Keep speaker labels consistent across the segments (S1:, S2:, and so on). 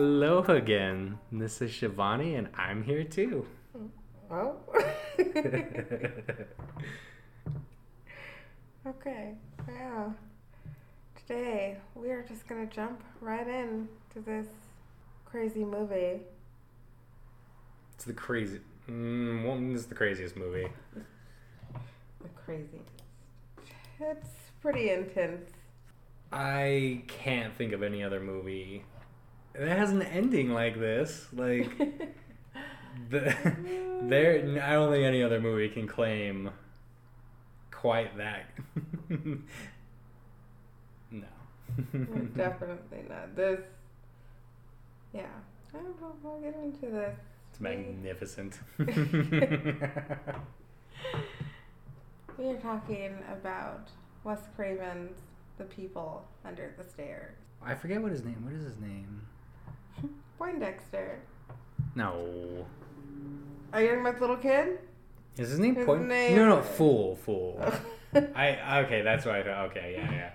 S1: Hello again. This is Shivani, and I'm here too.
S2: Oh. okay. Yeah. Today we are just gonna jump right in to this crazy movie.
S1: It's the crazy. Mm, well, this is the craziest movie.
S2: The crazy. It's pretty intense.
S1: I can't think of any other movie that has an ending like this. Like the there, I don't think any other movie can claim quite that. no.
S2: Definitely not. This. Yeah. I don't know. We'll get into this.
S1: It's magnificent.
S2: We are talking about Wes Craven's The People Under the Stairs.
S1: I forget what his name. What is his name?
S2: Poindexter.
S1: No.
S2: Are you talking about the little kid?
S1: Is his name
S2: His
S1: Point?
S2: name-
S1: No, no, Fool, Fool. I okay, that's what I thought. Okay, yeah, yeah.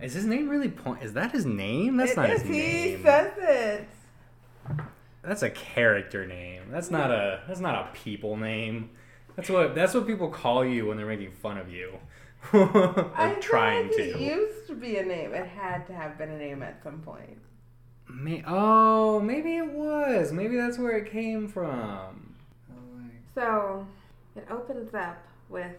S1: Is his name really Point? Is that his name? That's
S2: It
S1: not
S2: is,
S1: his name.
S2: He says it.
S1: That's a character name. That's not a. That's not a people name. That's what. That's what people call you when they're making fun of you. or
S2: I
S1: trying
S2: like
S1: to.
S2: It used to be a name. It had to have been a name at some point.
S1: May- oh, maybe it was. Maybe that's where it came from. Oh, like-
S2: So it opens up with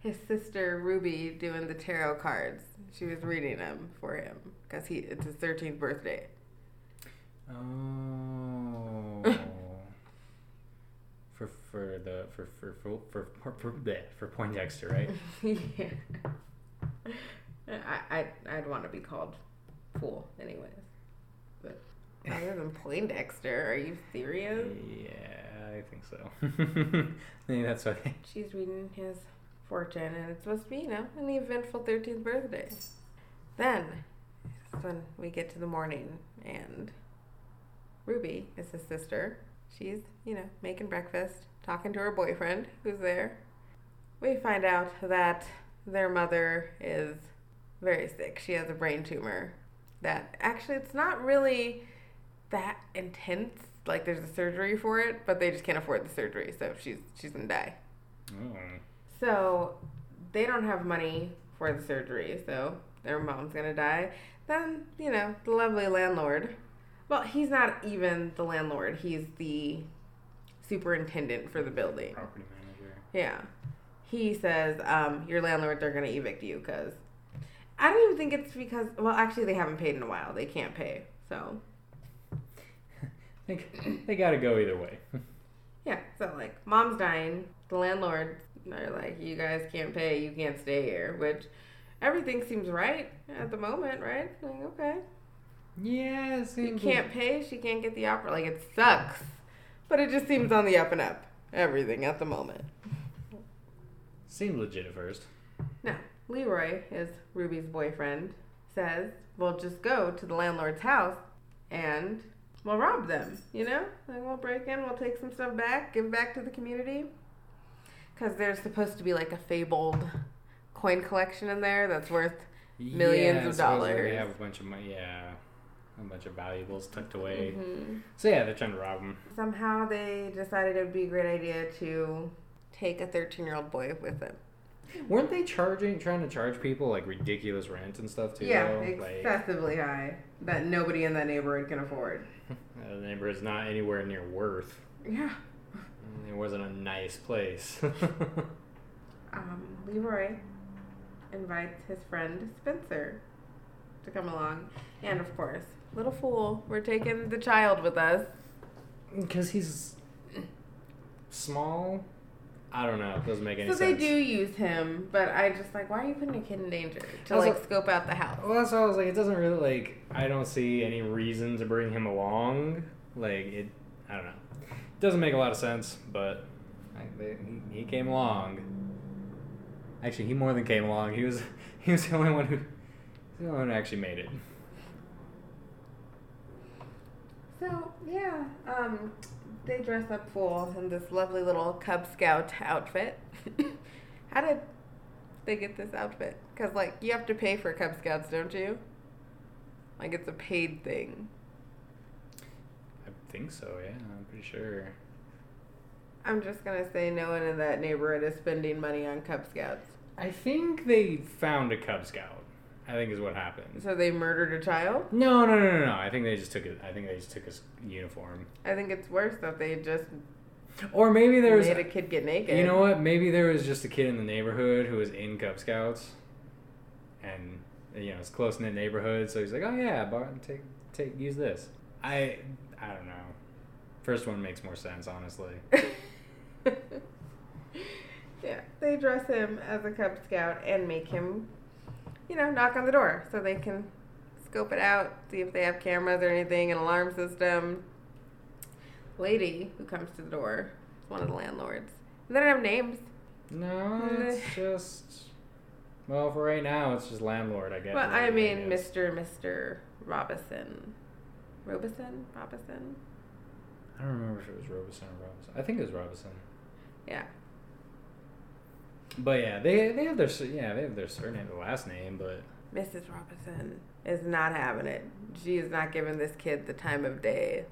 S2: his sister Ruby doing the tarot cards. She was reading them for him because he it's his thirteenth birthday.
S1: Oh. for for the for for for for for, for, bleh, for Poindexter, right?
S2: yeah. I, I I'd want to be called fool anyways. But other than Poindexter, are you serious?
S1: yeah, I think so. Maybe that's what.
S2: She's reading his fortune, and it's supposed to be, you know, an eventful 13th birthday. Then, when we get to the morning, and Ruby is his sister. She's, you know, making breakfast, talking to her boyfriend who's there. We find out that their mother is very sick. She has a brain tumor. That actually, it's not really that intense. Like, there's a surgery for it, but they just can't afford the surgery, so she's she's gonna die.
S1: Oh.
S2: So they don't have money for the surgery, so their mom's gonna die. Then, you know, the lovely landlord. Well, he's not even the landlord, he's the superintendent for the building.
S1: Property manager.
S2: Yeah. He says, um, your landlords are gonna evict you because I don't even think it's because well actually they haven't paid in a while. They can't pay. So
S1: They, they gotta go either way.
S2: yeah, so like mom's dying, the landlord are like, You guys can't pay, you can't stay here, which everything seems right at the moment, right? Like, okay.
S1: yeah, it
S2: You can't pay, she can't get the opera. Like, it sucks. But it just seems on the up and up. Everything at the moment.
S1: seemed legit at first.
S2: Now, Leroy, is Ruby's boyfriend, says, We'll just go to the landlord's house and we'll rob them, you know? Like, we'll break in, we'll take some stuff back, give back to the community. Because there's supposed to be like a fabled coin collection in there that's worth Millions
S1: yeah,
S2: of dollars.
S1: They have a bunch of money. Yeah, a bunch of valuables tucked away.
S2: Mhm.
S1: So yeah, they're trying to rob them.
S2: Somehow they decided it would be a great idea to take a 13 year old boy with them.
S1: Weren't they charging, trying to charge people like ridiculous rent and stuff too?
S2: yeah,
S1: though? Like,
S2: excessively high that nobody in that neighborhood can afford.
S1: the neighborhood's not anywhere near Worth.
S2: Yeah.
S1: It wasn't a nice place.
S2: Um, Leroy invites his friend Spencer to come along. And of course, little fool, we're taking the child with us.
S1: Because he's small. I don't know. It doesn't make any sense.
S2: So they do use him, but I just like, why are you putting a kid in danger? To
S1: Also-
S2: like scope out the house.
S1: Well, that's why I was like, it doesn't really like. I don't see any reason to bring him along. Like it, I don't know. It doesn't make a lot of sense, but I, they, he, he came along. Actually, he more than came along. He was he was the only one who, the only one who actually made it.
S2: So yeah, um, they dress up Fool in this lovely little Cub Scout outfit. How did they get this outfit? Because like you have to pay for Cub Scouts, don't you? Like it's a paid thing.
S1: I think so. Yeah, I'm pretty sure.
S2: I'm just gonna say no one in that neighborhood is spending money on Cub Scouts.
S1: I think they found a Cub Scout. I think is what happened.
S2: So they murdered a child?
S1: No, no, no, no, no. I think they just took it. I think they just took his uniform.
S2: I think it's worse that they just
S1: Or maybe there was.
S2: made a kid get naked.
S1: You know what? Maybe there was just a kid in the neighborhood who was in Cub Scouts, and you know it's close knit neighborhood, so he's like, "Oh yeah, Bart, take take use this." I I don't know. First one makes more sense, honestly.
S2: yeah, they dress him as a Cub Scout and make him, you know, knock on the door so they can scope it out, see if they have cameras or anything, an alarm system. Lady who comes to the door is one of the landlords. They don't have names.
S1: No, it's just well for right now. It's just landlord. I guess.
S2: Well, I mean. Mr. Mr. Robison. Robison? Robison?
S1: I don't remember if it was Robison or Robinson. I think it was Robison.
S2: Yeah.
S1: But yeah, they they have their yeah they have their surname, the last name, but
S2: Mrs. Robinson is not having it. She is not giving this kid the time of day.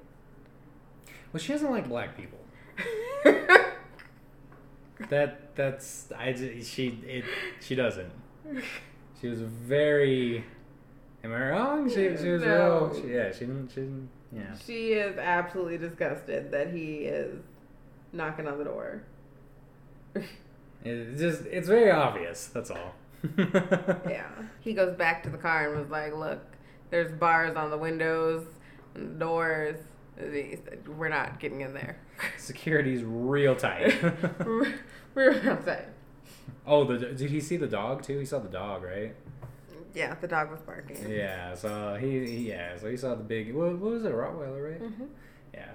S1: well, she doesn't like black people. That that's I she it she doesn't. She was very. Am I wrong? She she was
S2: No.
S1: real. She, yeah, she didn't. She didn't. Yeah.
S2: She is absolutely disgusted that he is knocking on the door.
S1: It's just it's very obvious. That's all.
S2: Yeah. He goes back to the car and was like, Look, there's bars on the windows and the doors. We're not getting in there.
S1: Security's real tight.
S2: We're we're
S1: oh, the did he see the dog too? He saw the dog, right?
S2: Yeah, the dog was barking.
S1: Yeah. So he, he yeah. So he saw the big. What, what was it? A Rottweiler, right?
S2: hmm
S1: Yeah.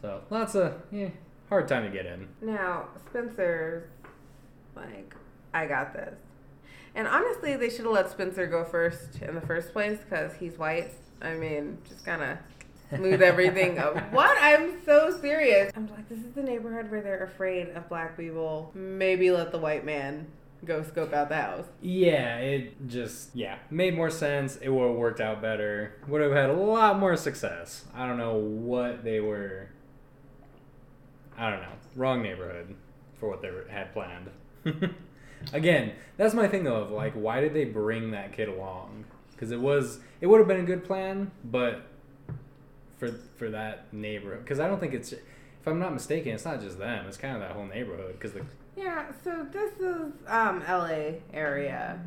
S1: So lots of yeah, hard time to get in.
S2: Now, Spencer's like, I got this. And honestly, they should have let Spencer go first in the first place because he's white. I mean, just kind of smooth everything up. What? I'm so serious. I'm like, this is the neighborhood where they're afraid of black people. Maybe let the white man go scope out the house.
S1: Yeah, it just yeah made more sense. It would have worked out better. Would have had a lot more success. I don't know what they were. I don't know. Wrong neighborhood for what they had planned. Again, that's my thing though. Of like, why did they bring that kid along? Because it was it would have been a good plan, but for for that neighborhood. Because I don't think it's. If I'm not mistaken, it's not just them. It's kind of that whole neighborhood. Because the
S2: Yeah, so this is um LA area.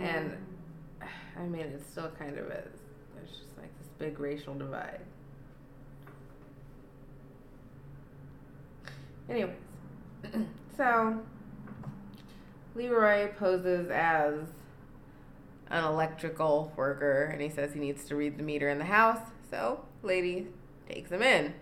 S2: And I mean it still kind of is. There's just like this big racial divide. Anyways. so Leroy poses as an electrical worker and he says he needs to read the meter in the house. So lady takes him in.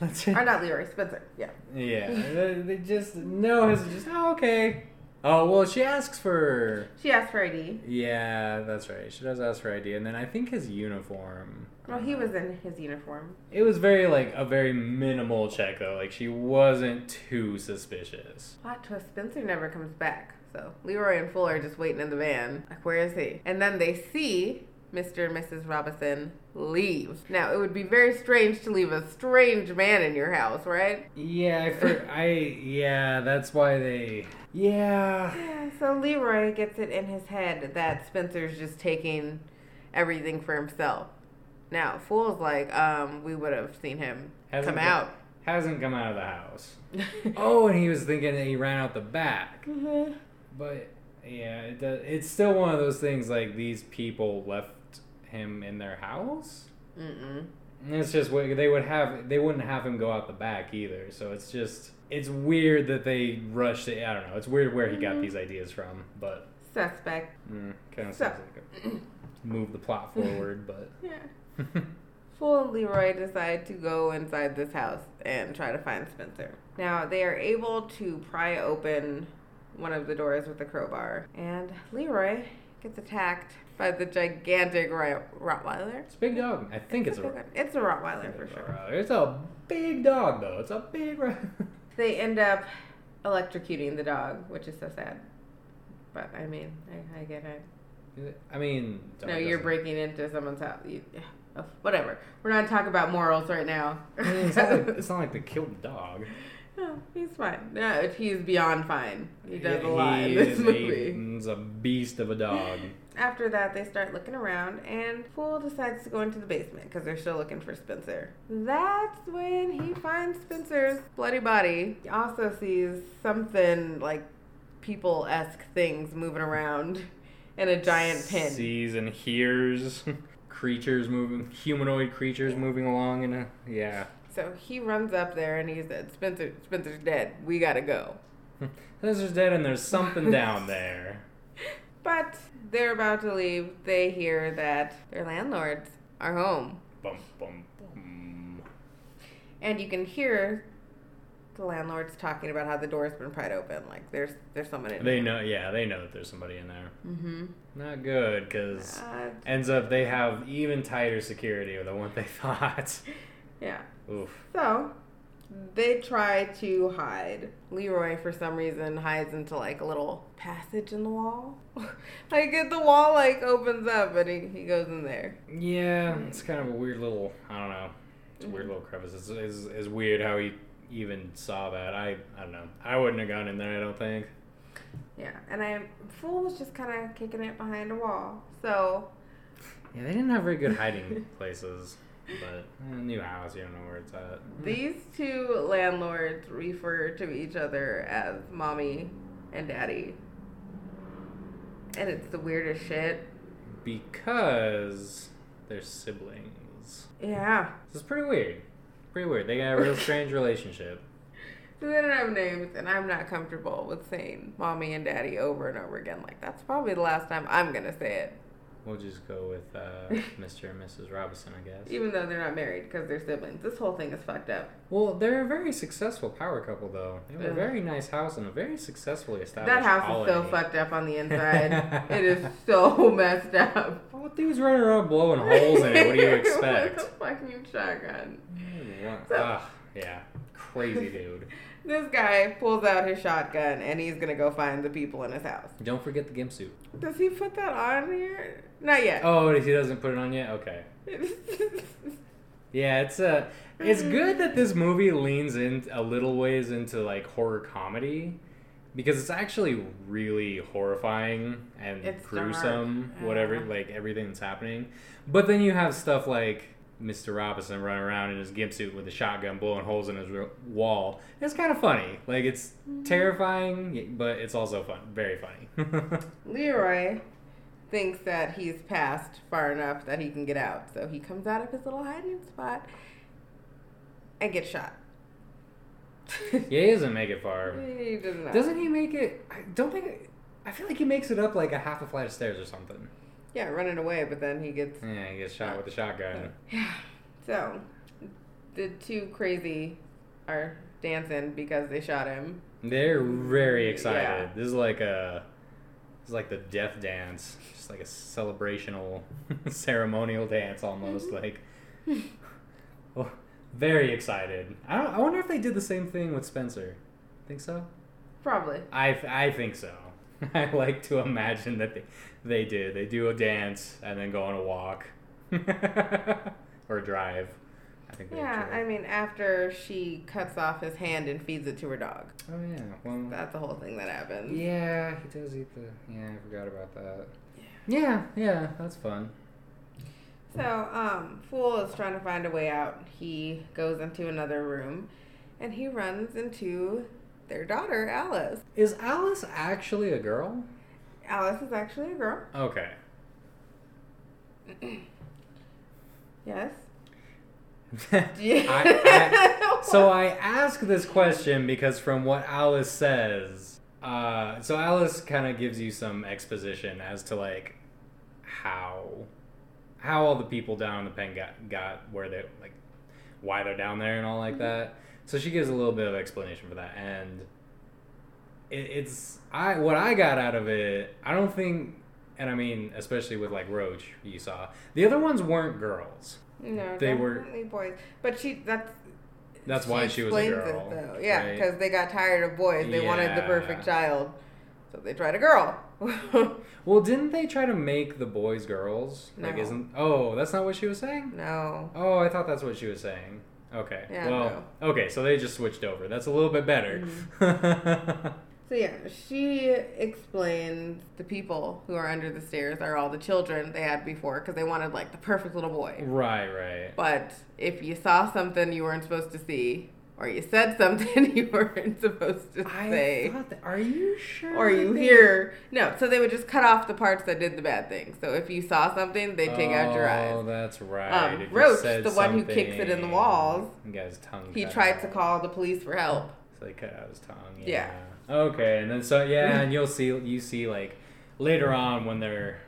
S1: let's
S2: or not Leroy, Spencer. Yeah.
S1: Yeah, they, they just no. It's just oh, okay. Oh well, she asks for.
S2: She asks for ID.
S1: Yeah, that's right. She does ask for ID, and then I think his uniform.
S2: Well, he was in his uniform.
S1: It was very like a very minimal check though. Like she wasn't too suspicious.
S2: Plot twist: Spencer never comes back. So Leroy and Fuller are just waiting in the van. Like, where is he? And then they see Mr. and Mrs. Robinson leave. Now, it would be very strange to leave a strange man in your house, right?
S1: Yeah, I for I yeah. That's why they. Yeah.
S2: Yeah. So Leroy gets it in his head that Spencer's just taking everything for himself. Now, Fool's like, um, we would have seen him
S1: Hasn't
S2: come
S1: come-
S2: out.
S1: Hasn't come out of the house. Oh, and he was thinking that he ran out the back.
S2: Mhm.
S1: But yeah, it does, it's still one of those things like these people left him in their house.
S2: Mm-mm.
S1: It's just they would have. They wouldn't have him go out the back either. So it's just it's weird that they rushed it. I don't know. It's weird where he got
S2: Mhm.
S1: these ideas from, but
S2: Suspect.
S1: mm, kind of
S2: So-
S1: like a move the plot forward. But
S2: Yeah. Fool and Leroy decide to go inside this house and try to find Spencer. Now, they are able to pry open one of the doors with a crowbar, and Leroy gets attacked by the gigantic Rottweiler.
S1: it's a big dog. I think it's,
S2: a
S1: a.
S2: It's a Rottweiler for
S1: it's
S2: sure.
S1: a- It's a big dog though. It's a big.
S2: They end up electrocuting the dog, which is so sad. But I mean, I, I get it.
S1: I mean,
S2: No, you're breaking into someone's house. You, whatever. We're not talking about morals right now.
S1: It's, not like, it's not like they killed the dog.
S2: no, he's fine. No, he's beyond fine. He does
S1: Yeah,
S2: a lot in this
S1: is a-
S2: movie.
S1: he's a beast of a dog.
S2: After that, they start looking around, and Fool decides to go into the basement because they're still looking for Spencer. That's when he finds Spencer's bloody body. He also sees something like people esque things moving around in a giant pin.
S1: Sees and hears creatures moving, humanoid creatures moving along in a yeah.
S2: So he runs up there and he said, "Spencer, Spencer's dead. We gotta go."
S1: Spencer's dead and there's something down there.
S2: But they're about to leave. They hear that their landlords are home,
S1: Bum bum bum.
S2: and you can hear the landlords talking about how the door's been pried open. Like there's there's someone in. There.
S1: They know, yeah, they know that there's somebody in there.
S2: Mm-hmm.
S1: Not good, because
S2: Uh,
S1: ends up they have even tighter security than what they thought.
S2: yeah.
S1: Oof.
S2: So they try to hide. Leroy, for some reason, hides into like a little passage in the wall. like the wall like opens up and he, he goes in there.
S1: Yeah, it's kind of a weird little. I don't know. It's a weird little crevice. It's, it's, it's weird how he even saw that. I I don't know. I wouldn't have gone in there. I don't think.
S2: Yeah, and I Fool was just kind of kicking it behind a wall. So
S1: Yeah, they didn't have very good hiding places. But eh, new house, you don't know where it's at.
S2: these two landlords refer to each other as mommy and daddy, and it's the weirdest shit.
S1: Because they're siblings.
S2: Yeah,
S1: This is pretty weird. Pretty weird. They got a real strange relationship.
S2: so they don't have names, and I'm not comfortable with saying mommy and daddy over and over again. Like that's probably the last time I'm gonna say it,
S1: We'll just go with uh, Mr. and Mrs. Robinson, I guess.
S2: even though they're not married because they're siblings. This whole thing is fucked up.
S1: Well, they're a very successful power couple, though. They have a very nice house and a very successfully established
S2: That house is so fucked up on the inside. it is so messed up.
S1: Oh, dude's running around blowing holes in it. What do you expect?
S2: With a fucking shotgun. So-
S1: Ugh, yeah, crazy dude.
S2: This guy pulls out his shotgun and he's gonna go find the people in his house.
S1: Don't forget the gimp suit.
S2: Does he put that on here? Not yet.
S1: Oh, he doesn't put it on yet. Okay. Yeah, it's uh, it's good that this movie leans in a little ways into like horror comedy, because it's actually really horrifying and
S2: It's
S1: gruesome.
S2: dark,
S1: Whatever,
S2: yeah.
S1: like everything that's happening. But then you have stuff like Mr. Robinson running around in his gimp suit with a shotgun, blowing holes in his wall. It's kind of funny. Like it's
S2: Mm-hmm.
S1: terrifying, but it's also fun. Very funny.
S2: Leroy thinks that he's passed far enough that he can get out, so he comes out of his little hiding spot and gets shot.
S1: yeah, he doesn't make it far.
S2: he does not.
S1: Doesn't he make it? I don't think. I feel like he makes it up like a half a flight of stairs or something.
S2: Yeah, running away, but then he gets
S1: Yeah, he gets shot with a shotgun.
S2: Yeah. So, the two crazy are dancing because they shot him.
S1: They're very excited.
S2: Yeah.
S1: This is like a, is like the death dance, just like a celebrational, ceremonial dance almost. Mm-hmm. Like, oh, very excited. I don't. I wonder if they did the same thing with Spencer. Think so?
S2: Probably.
S1: I I think so. I like to imagine that they they did. They do a dance and then go on a walk or drive. I think
S2: Yeah. I mean, after she cuts off his hand and feeds it to her dog.
S1: Oh yeah. Well.
S2: That's the whole thing that happens.
S1: Yeah, he does eat the. Yeah, I forgot about that. Yeah, yeah, that's fun.
S2: So, um, Fool is trying to find a way out. He goes into another room and he runs into their daughter, Alice.
S1: Is Alice actually a girl?
S2: Alice is actually a girl.
S1: Okay.
S2: Yes.
S1: I- I- so I ask this question because from what Alice says, uh, so Alice kind of gives you some exposition as to like how how all the people down in the pen got got where they like why they're down there and all like that. So she gives a little bit of explanation for that, and it, it's I what I got out of it. I don't think, and I mean especially with like Roach, you saw the other ones weren't girls.
S2: No,
S1: They were-
S2: boys. But she that's
S1: That's why she was a girl.
S2: It, though. Yeah,
S1: right?
S2: because they got tired of boys. They wanted the perfect child. So they tried a girl.
S1: Well, didn't they try to make the boys girls? Like, isn't? Oh, that's not what she was saying.
S2: no.
S1: Oh, I thought that's what she was saying. Okay.
S2: Yeah,
S1: well, okay, so they just switched over. That's a little bit better.
S2: Mm-hmm. So yeah, she explains the people who are under the stairs are all the children they had before because they wanted like the perfect little boy.
S1: right, right.
S2: But if you saw something you weren't supposed to see, or you said something you weren't supposed to
S1: I
S2: say,
S1: that, are you sure?
S2: or you
S1: they-
S2: hear no, so they would just cut off the parts that did the bad thing. So if you saw something, they'd take out your eyes.
S1: Oh, that's right.
S2: Um,
S1: If you
S2: Roach, the one who kicks it in the walls,
S1: he got his tongue.
S2: He tried to call the police for help.
S1: So they cut out his tongue.
S2: Yeah.
S1: Yeah. Okay, and then so yeah, and you'll see you see like later on when they're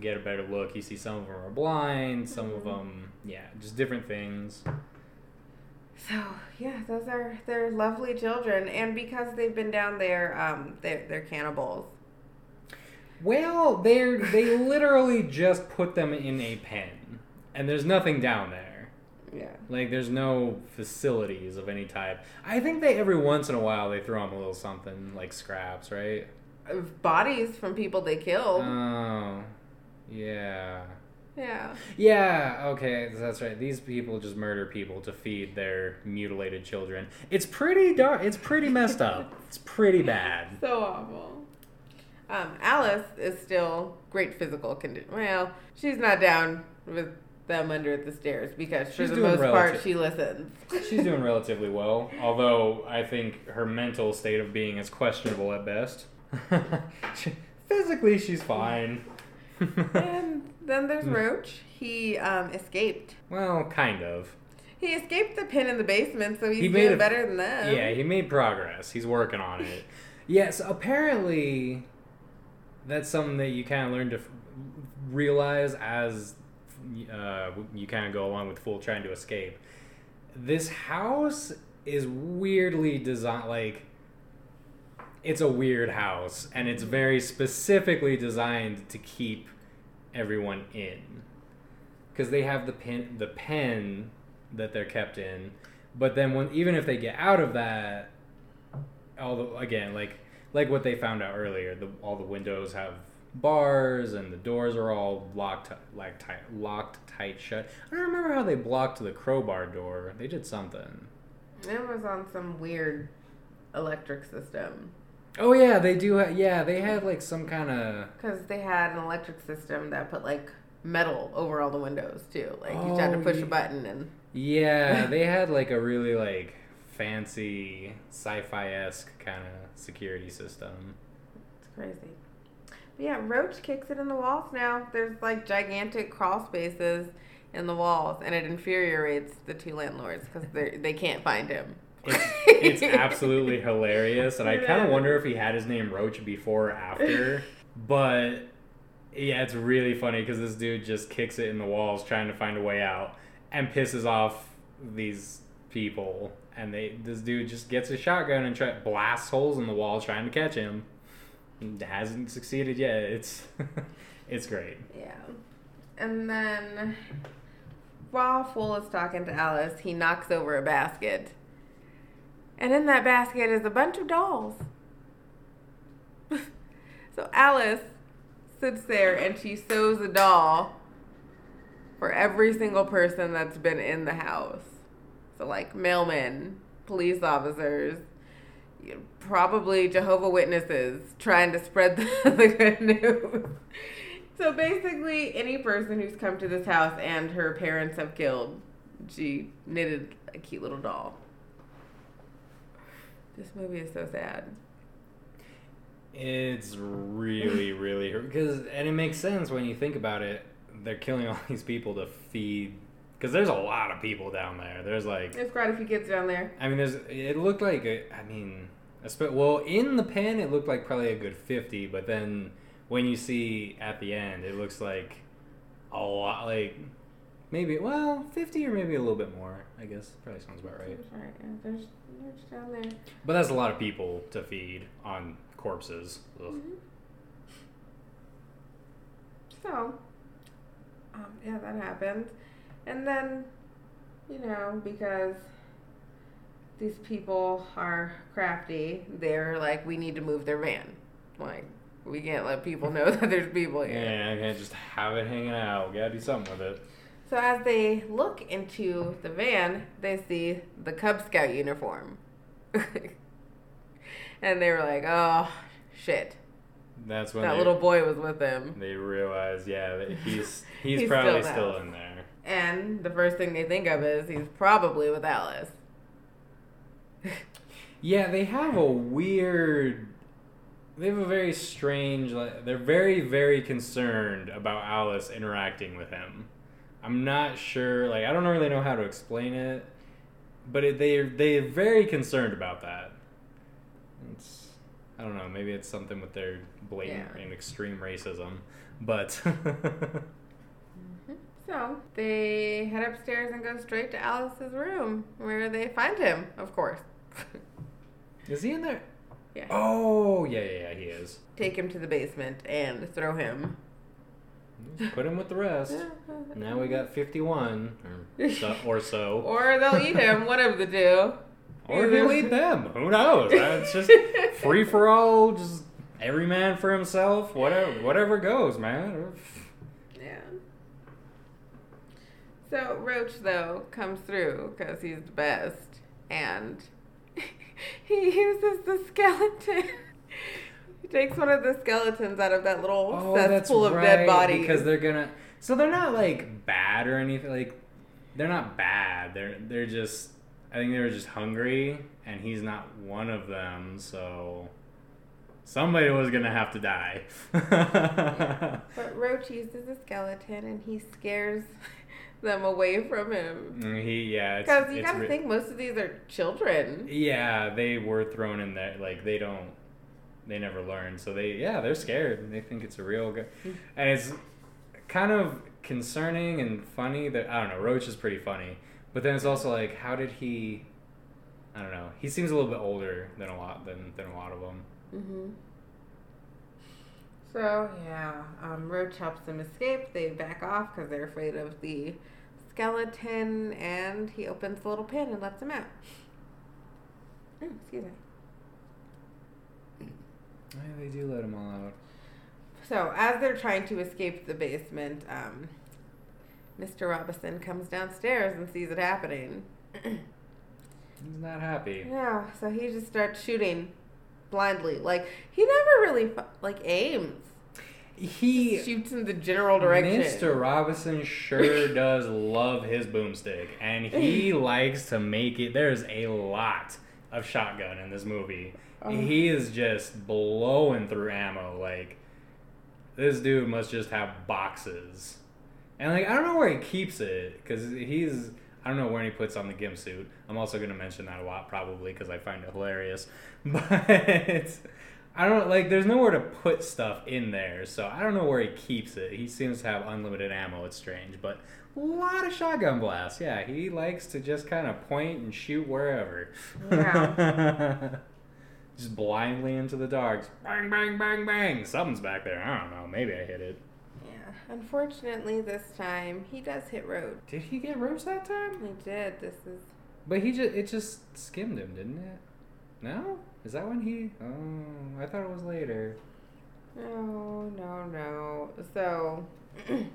S1: get a better look, you see some of them are blind, some of
S2: Mm-hmm.
S1: them yeah, just different things.
S2: So yeah, those are they're lovely children, and because they've been down there, um, they're they're cannibals.
S1: Well, they're they literally just put them in a pen, and there's nothing down there.
S2: Yeah.
S1: Like there's no facilities of any type. I think they every once in a while they throw them a little something like scraps, right?
S2: Of Bodies from people they killed.
S1: Oh, yeah.
S2: yeah.
S1: Yeah, okay, that's right. These people just murder people to feed their mutilated children. It's pretty dark. It's pretty messed up. It's pretty bad.
S2: So awful. Um, Alice is still great physical condition. Well, she's not down with them under the stairs because for
S1: She's
S2: the
S1: doing
S2: most part she listens.
S1: She's doing relatively well, although I think her mental state of being is questionable at best. She- Physically, she's fine.
S2: and then there's
S1: Hmm.
S2: Roach. He um, escaped.
S1: well, kind of.
S2: He escaped the pin in the basement, so he's
S1: He made
S2: doing
S1: a-
S2: better than them.
S1: Yeah, he made progress. He's working on it. Yes, apparently, that's something that you kind of learn to f- realize as uh, you kind of go along with Fool trying to escape. This house is weirdly designed, like, it's a weird house, and it's very specifically designed to keep everyone in. Because they have the pen, the pen that they're kept in, but then when even if they get out of that, the again like like what they found out earlier, the all the windows have bars and the doors are all locked like tight locked tight shut. I don't remember how they blocked the crowbar door. They did something.
S2: It was on some weird electric system
S1: Oh yeah, they do. Ha- yeah, they had like some kind of.
S2: because they had an electric system that put like metal over all the windows too. Like you had to
S1: Oh,
S2: push
S1: yeah.
S2: a button and
S1: Yeah, they had like a really like fancy sci-fi esque kind of security system.
S2: it's crazy. But yeah, Roach kicks it in the walls now. There's like gigantic crawl spaces in the walls, and it infuriates the two landlords because they they can't find him.
S1: It's, it's absolutely hilarious, and I kind of wonder if he had his name Roach before or after. But yeah, it's really funny because this dude just kicks it in the walls trying to find a way out and pisses off these people. And they this dude just gets a shotgun and try, blasts holes in the wall trying to catch him. Hasn't succeeded yet. It's it's great.
S2: Yeah. And then while Fool is talking to Alice, he knocks over a basket. And in that basket is a bunch of dolls. so Alice sits there and she sews a doll for every single person that's been in the house. So, like mailmen, police officers, probably Jehovah Witnesses trying to spread the, the good news. So basically, any person who's come to this house and her parents have killed, she knitted a cute little doll. This movie is so sad.
S1: It's really, really because, and it makes sense when you think about it. They're killing all these people to feed, because there's a lot of people down there. There's like,
S2: There's quite a few kids down there.
S1: I mean, there's. It looked like, a, I mean, well, in the pen, it looked like probably a good fifty, but then when you see at the end, it looks like a lot, like maybe well, fifty or maybe a little bit more. I guess probably sounds about right.
S2: Right. There's, there's down there.
S1: But that's a lot of people to feed on corpses. Ugh.
S2: So, um, yeah, that happened. And then, you know, because these people are crafty, they're like, we need to move their van. Like, we can't let people know that there's people here.
S1: Yeah, I can't just have it hanging out. We gotta do something with it.
S2: So as they look into the van, they see the Cub Scout uniform. and they were like, oh, shit.
S1: That's when
S2: That
S1: they,
S2: little boy was with them.
S1: they realize, yeah, that he's he's,
S2: He's
S1: probably
S2: still
S1: still in there.
S2: And the first thing they think of is he's probably with Alice.
S1: Yeah, they have a weird. They have a very strange. Like, they're very, very concerned about Alice interacting with him. I'm not sure. Like, I don't really know how to explain it, but it, they they're very concerned about that. It's I don't know. Maybe it's something with their blatant
S2: Yeah.
S1: and extreme racism, but mm-hmm.
S2: So they head upstairs and go straight to Alice's room, where they find him, of course.
S1: is he in there?
S2: yeah.
S1: Oh yeah, yeah, yeah. He is.
S2: Take him to the basement and throw him.
S1: Put him with the rest. Now we got 51 or so. Or, so.
S2: Or they'll eat him, one of the two.
S1: or he'll eat them. Who knows? Uh, it's just free for all. Just every man for himself. Whatever, whatever goes, man.
S2: Yeah. So Roach though comes through because he's the best, and he uses the skeleton. he takes one of the skeletons out of that little
S1: Oh,
S2: cesspool of
S1: right,
S2: dead bodies.
S1: because they're gonna. So they're not like bad or anything. Like they're not bad. They're they're just. I think they were just hungry, and he's not one of them. So somebody was gonna have to die.
S2: But Roach uses a skeleton and he scares them away from him.
S1: he yeah.
S2: Because you gotta
S1: re-
S2: think most of these are children.
S1: Yeah, they were thrown in there. Like they don't, they never learn. So they, yeah, they're scared. They think it's a real guy, and it's kind of concerning and funny. That I don't know. Roach is pretty funny, but then it's also like, how did he? I don't know. He seems a little bit older than a lot than than a lot of them.
S2: hmm So yeah, um, Roach helps them escape. They back off because they're afraid of the skeleton, and he opens the little pin and lets them out. Oh, excuse me.
S1: Yeah, they do let them all out.
S2: So as they're trying to escape the basement, um, Mr. Robinson comes downstairs and sees it happening.
S1: He's not happy.
S2: Yeah, so he just starts shooting blindly. Like he never really like aims.
S1: He
S2: shoots in the general direction.
S1: Mr. Robinson sure does love his boomstick, and he likes to make it. There's a lot of shotgun in this movie.
S2: Oh.
S1: He is just blowing through ammo. Like this dude must just have boxes, and like I don't know where he keeps it because he's. I don't know when he puts on the gimp suit. I'm also going to mention that a lot probably because I find it hilarious. But I don't like. There's nowhere to put stuff in there, so I don't know where he keeps it. He seems to have unlimited ammo. It's strange, but a lot of shotgun blasts. Yeah, he likes to just kind of point and shoot wherever. Yeah. just blindly into the. Just Bang, bang, bang, bang. Something's back there. I don't know. Maybe I hit it.
S2: Yeah. Unfortunately, this time he does hit Roach.
S1: Did he get Roach that time?
S2: He did. This is
S1: But he just it just skimmed him, didn't it? No? Is that when he? Oh, I thought it was later.
S2: no, no, no. So.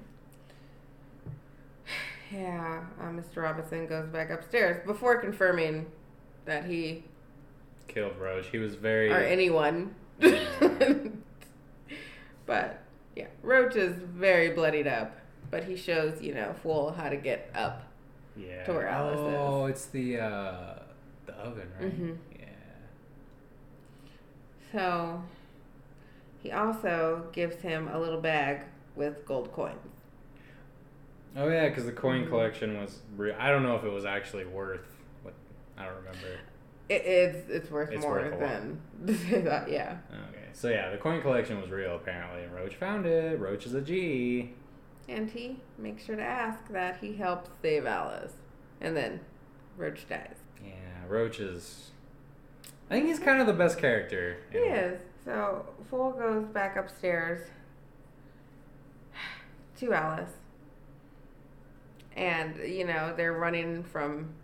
S2: Yeah, uh, Mr. Robinson goes back upstairs before confirming that he
S1: Killed Roach. He was very.
S2: or anyone. but yeah, Roach is very bloodied up, but he shows you know Fool how to get up.
S1: yeah.
S2: to where Alice is.
S1: Oh, it's the uh, the oven, right?
S2: Mhm. So he also gives him a little bag with gold coins.
S1: Oh yeah, because the coin
S2: Mhm.
S1: collection was. Re- I don't know if it was actually worth. What I don't remember.
S2: It, it's it's worth
S1: It's
S2: more
S1: worth
S2: than that. Yeah.
S1: Okay, so yeah, the coin collection was real apparently, and Roach found it. Roach is a G.
S2: And he makes sure to ask that he helps save Alice, and then Roach dies.
S1: Yeah, Roach is. I think he's kind of the best character.
S2: He
S1: in-
S2: is. So Fool goes back upstairs to Alice. And, you know, they're running from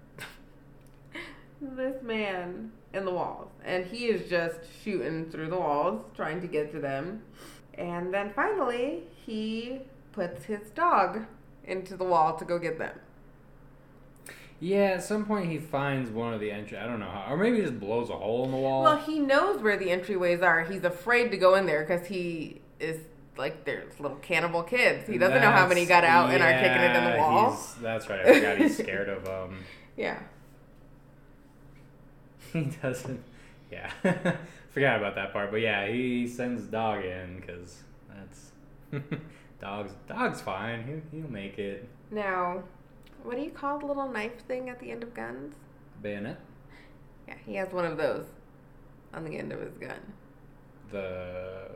S2: this man in the walls, and he is just shooting through the walls, trying to get to them. And then finally, he puts his dog into the wall to go get them.
S1: Yeah, at some point he finds one of the entry. I don't know how, or maybe he just blows a hole in the wall.
S2: Well, he knows where the entryways are. He's afraid to go in there because he is like there's little cannibal kids. He doesn't know how many got out and are kicking it in the
S1: Yeah,
S2: wall.
S1: That's right. I forgot he's scared of um.
S2: Yeah.
S1: He doesn't. Yeah, forgot about that part. But yeah, he sends dog in because that's dogs. Dog's fine. He'll, he'll make it.
S2: Now, what do you call the little knife thing at the end of guns?
S1: Bayonet.
S2: Yeah, he has one of those on the end of his gun.
S1: The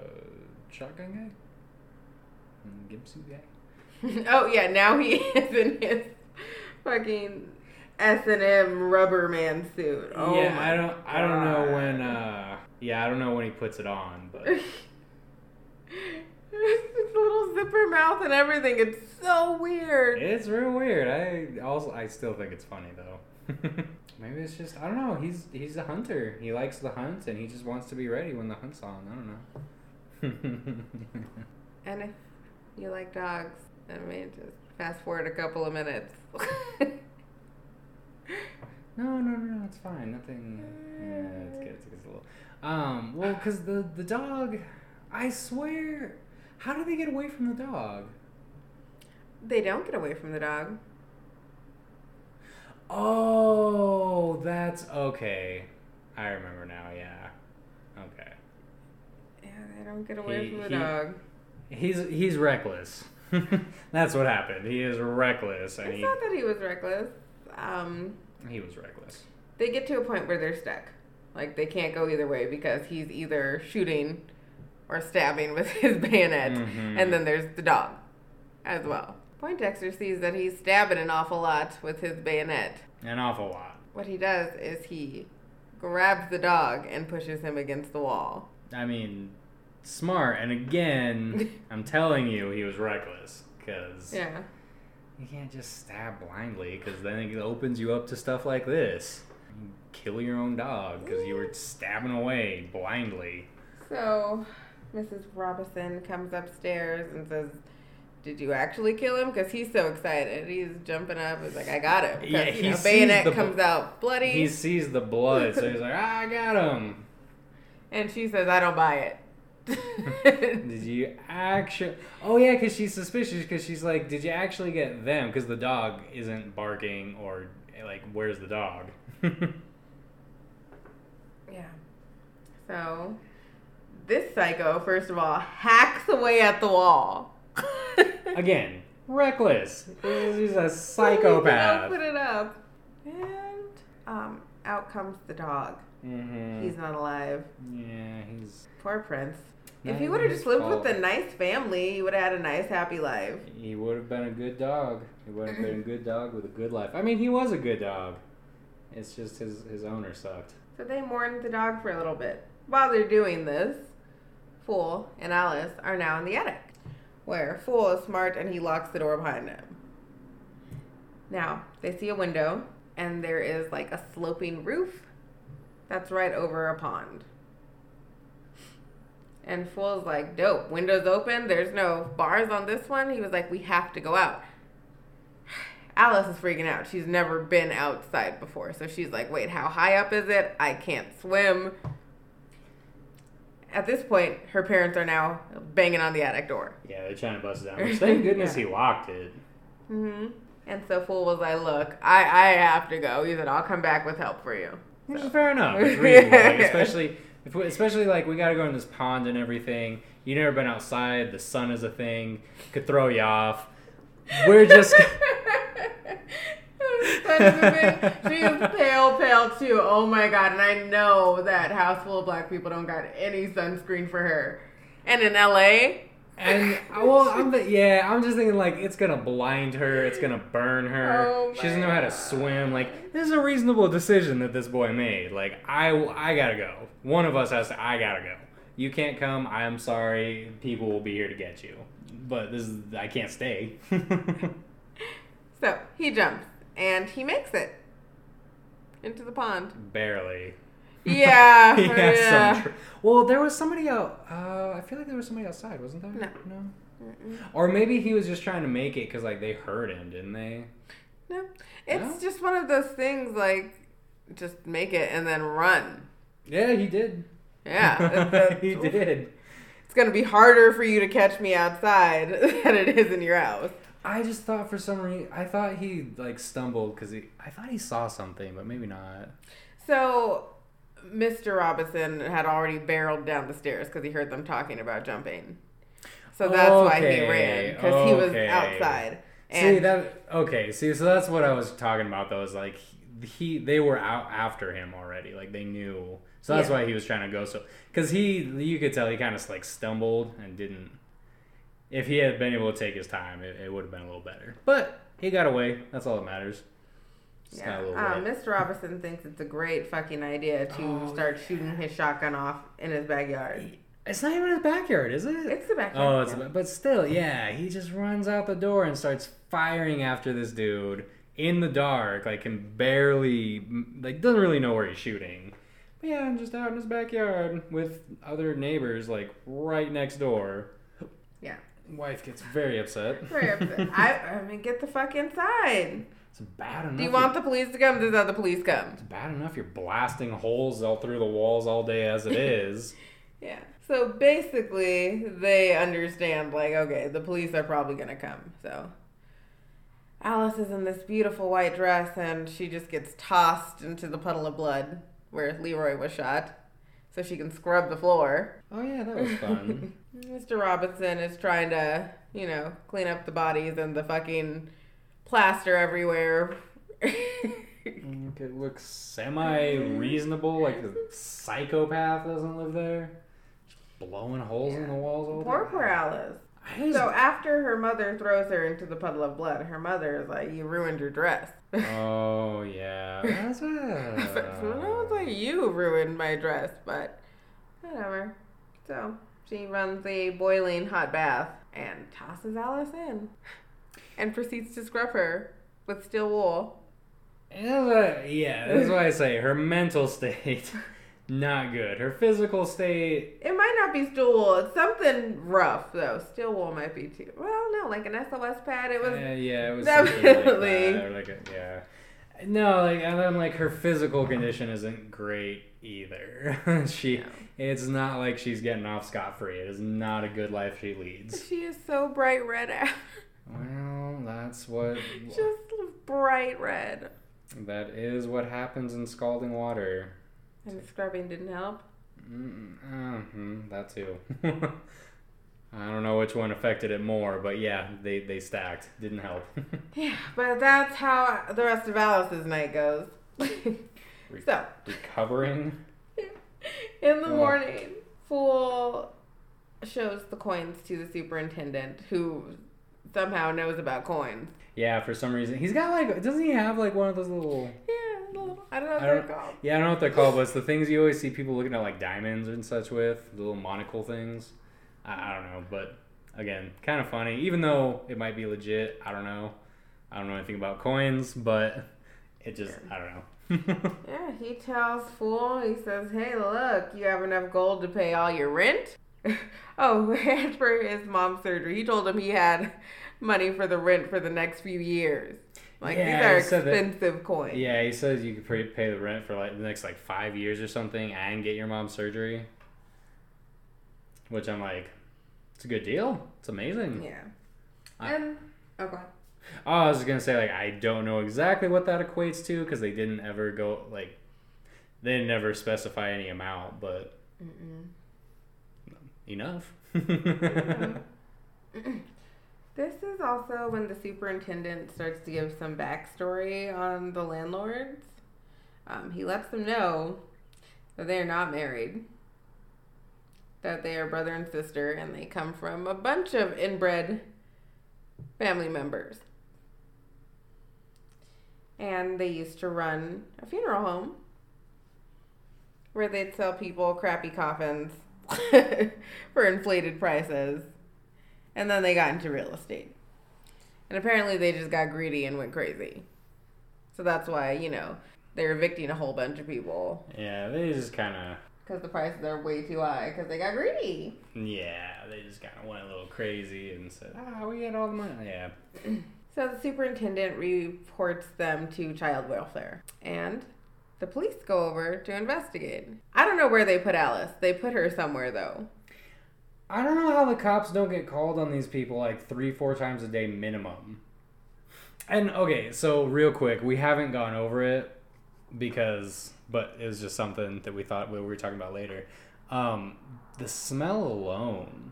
S1: shotgun guy. Mm, Gibson guy.
S2: oh yeah, now he is in his fucking S and M rubber man suit. Oh
S1: yeah, I don't. I don't know when. uh Yeah, I don't know when he puts it on, but
S2: His little zipper mouth and everything. It's so weird.
S1: it's real weird. I also. I still think it's funny though. Maybe it's just. I don't know. He's he's a hunter. He likes the hunt, and he just wants to be ready when the hunt's on. I don't know.
S2: And if you like dogs, I mean, just fast forward a couple of minutes.
S1: No, no, no, no, it's fine. Nothing. Yeah, it's good. It's good. It's a little. Um, well, because the the dog, I swear, how do they get away from the dog?
S2: they don't get away from the dog.
S1: Oh, that's okay. I remember now. Yeah. Okay.
S2: Yeah, they don't get away
S1: He-
S2: from the
S1: he-
S2: dog.
S1: He's he's reckless. that's what happened. He is reckless, and
S2: It's
S1: he
S2: not that he was reckless. Um,
S1: he was reckless.
S2: they get to a point where they're stuck. Like they can't go either way because he's either shooting or stabbing with his bayonet,
S1: Mhm.
S2: and then there's the dog as well. Poindexter sees that he's stabbing an awful lot with his bayonet.
S1: An awful lot.
S2: What he does is he grabs the dog and pushes him against the wall.
S1: I mean, smart. And again, I'm telling you, he was reckless because
S2: Yeah.
S1: you can't just stab blindly because then it opens you up to stuff like this. You kill your own dog because you were stabbing away blindly.
S2: So, Mrs. Robinson comes upstairs and says, "Did you actually kill him?" Because he's so excited, he's jumping up. He's like, "I got him.
S1: Yeah,
S2: you know, bayonet
S1: the
S2: comes out bloody,
S1: He sees the blood, so he's like, ah, I got him.
S2: and she says, "I don't buy it."
S1: Did you actually? Oh yeah, because she's suspicious. Because she's like, did you actually get them? Because the dog isn't barking or like, where's the dog?
S2: yeah. So, this psycho, first of all, hacks away at the wall.
S1: Again, reckless. He's a
S2: psychopath.
S1: Psychopath.
S2: it up, and um, out comes the dog.
S1: Mm-hmm.
S2: He's not alive.
S1: yeah, he's.
S2: Poor Prince.
S1: Not
S2: if he would have just lived
S1: fault.
S2: with a nice family, he would have had a nice, happy life.
S1: He would have been a good dog. He would have been a good dog with a good life. I mean, he was a good dog. It's just his his owner sucked.
S2: So they mourn the dog for a little bit. While they're doing this, Fool and Alice are now in the attic, where Fool is smart and he locks the door behind him. Now, they see a window, and there is like a sloping roof that's right over a pond. And Fool's like, dope, windows open, there's no bars on this one. He was like, we have to go out. Alice is freaking out. She's never been outside before. So she's like, wait, how high up is it? I can't swim. At this point, her parents are now banging on the attic door.
S1: Yeah, they're trying to bust it down. Which thank goodness
S2: Yeah.
S1: he locked it.
S2: hmm And so Fool was like, look, I, I have to go. He said, I'll come back with help for you.
S1: Which
S2: So-
S1: is fair enough. It's reasonable. like, especially, if, we- especially like we got to go in this pond and everything. You never been outside. The sun is a thing. Could throw you off. We're just.
S2: Such a big- she is pale, pale too. Oh my god! And I know that house full of black people don't got any sunscreen for her. And in LA,
S1: And well, I'm the, yeah, I'm just thinking like it's gonna blind her, it's gonna burn her.
S2: Oh
S1: she doesn't know how to swim. Like this is a reasonable decision that this boy made. Like I, I gotta go. One of us has to. I gotta go. You can't come. I am sorry. People will be here to get you. But this is I can't stay.
S2: so he jumps and he makes it. into the pond.
S1: Barely.
S2: Yeah.
S1: He had
S2: yeah.
S1: some tr- well, there was somebody out. Uh, I feel like there was somebody outside, wasn't there?
S2: No.
S1: No.
S2: Mm-mm.
S1: Or maybe he was just trying to make it because like they heard him, didn't they?
S2: No. It's
S1: No?
S2: just one of those things like just make it and then run.
S1: Yeah, he did.
S2: Yeah.
S1: he did.
S2: It's gonna be harder for you to catch me outside than it is in your house.
S1: I just thought for some reason I thought he like stumbled because he I thought he saw something, but maybe not.
S2: So, Mr. Robinson had already barreled down the stairs because he heard them talking about jumping. So that's why he ran because he was
S1: okay.
S2: outside.
S1: see that okay? See, so that's what I was talking about. Though is like he, he they were out after him already. Like they knew. So that's
S2: Yeah.
S1: why he was trying to go so because he you could tell he kind of like stumbled and didn't. If he had been able to take his time, it, it would have been a little better. But he got away. That's all that matters. Just
S2: yeah,
S1: got a little
S2: um. Mr. Robinson thinks it's a great fucking idea to
S1: Oh,
S2: start shooting his shotgun off in his backyard.
S1: It's not even his backyard, is it?
S2: It's the backyard.
S1: Oh, it's
S2: yeah.
S1: but still, yeah. He just runs out the door and starts firing after this dude in the dark, like can barely, like doesn't really know where he's shooting. But yeah, I'm just out in his backyard with other neighbors, like right next door. Wife gets very upset.
S2: Very upset. I, I mean, get the fuck inside.
S1: It's bad enough.
S2: Do you want the police to come? Does the police come?
S1: It's bad enough you're blasting holes all through the walls all day as it is.
S2: Yeah. So basically, they understand, like, okay, the police are probably going to come. So Alice is in this beautiful white dress and she just gets tossed into the puddle of blood where Leroy was shot so she can scrub the floor.
S1: oh yeah, that was fun.
S2: Mr. Robinson is trying to, you know, clean up the bodies and the fucking plaster everywhere.
S1: Mm, It looks semi reasonable, like a psychopath doesn't live there. Just blowing holes in the walls all
S2: Poor,
S1: day.
S2: poor Alice. So after her mother throws her into the puddle of blood, her mother is like, "You ruined your dress."
S1: oh yeah, that's
S2: so I was like, "You ruined my dress," but whatever. So she runs a boiling hot bath and tosses Alice in, and proceeds to scrub her with steel wool.
S1: yeah, that's why I say her mental state not good. Her physical state,
S2: It might not be steel wool. It's something rough though. Steel wool might be too. Well, no, like an SOS pad. It was.
S1: uh, yeah, it was
S2: Definitely.
S1: like like a, yeah. No, like and then like her physical condition isn't great either. she,
S2: No.
S1: it's not like she's getting off scot free. It is not a good life she leads.
S2: She is so bright red.
S1: Well, that's what
S2: Just bright red.
S1: that is what happens in scalding water.
S2: And scrubbing didn't help.
S1: Mm, uh, that too. I don't know which one affected it more, but yeah, they they stacked. Didn't help.
S2: Yeah, but that's how the rest of Alice's night goes. so,
S1: Recovering.
S2: in the
S1: Oh.
S2: morning, Fool shows the coins to the superintendent, who somehow knows about coins.
S1: Yeah, for some reason he's got like. Doesn't he have like one of those little?
S2: Yeah, little, I don't know what
S1: I
S2: they're called.
S1: Yeah, I don't know what they're called, but it's the things you always see people looking at like diamonds and such with the little monocle things. I, I don't know, but again, kind of funny. Even though it might be legit, I don't know. I don't know anything about coins, but it just I don't know.
S2: Yeah, he tells Fool, he says, hey, look, you have enough gold to pay all your rent? oh, and for his mom's surgery. He told him he had money for the rent for the next few years. Like,
S1: Yeah,
S2: these are
S1: he that-
S2: expensive coins.
S1: Yeah, he says you could pay, pay the rent for like the next like five years or something and get your mom's surgery. Which I'm like, it's a good deal. It's amazing.
S2: Yeah.
S1: I-
S2: And, oh, go ahead.
S1: Oh, I was just gonna say like I don't know exactly what that equates to because they didn't ever go like they never specify any amount, but
S2: Mm-mm.
S1: enough.
S2: This is also when the superintendent starts to give some backstory on the landlords. Um, he lets them know that they are not married, that they are brother and sister, and they come from a bunch of inbred family members. And they used to run a funeral home where they'd sell people crappy coffins for inflated prices. And then they got into real estate. And apparently they just got greedy and went crazy. So that's why, you know, they're evicting a whole bunch of people
S1: Yeah, they just kind of.
S2: because the prices are way too high because they got greedy.
S1: Yeah, they just kind of went a little crazy and said, "Ah, we get all the money." Yeah.
S2: So the superintendent reports them to child welfare, and the police go over to investigate. I don't know where they put Alice. They put her somewhere though.
S1: I don't know how the cops don't get called on these people like three, four times a day minimum. And okay, so real quick, we haven't gone over it because, but it was just something that we thought we were talking about later. Um, the smell alone,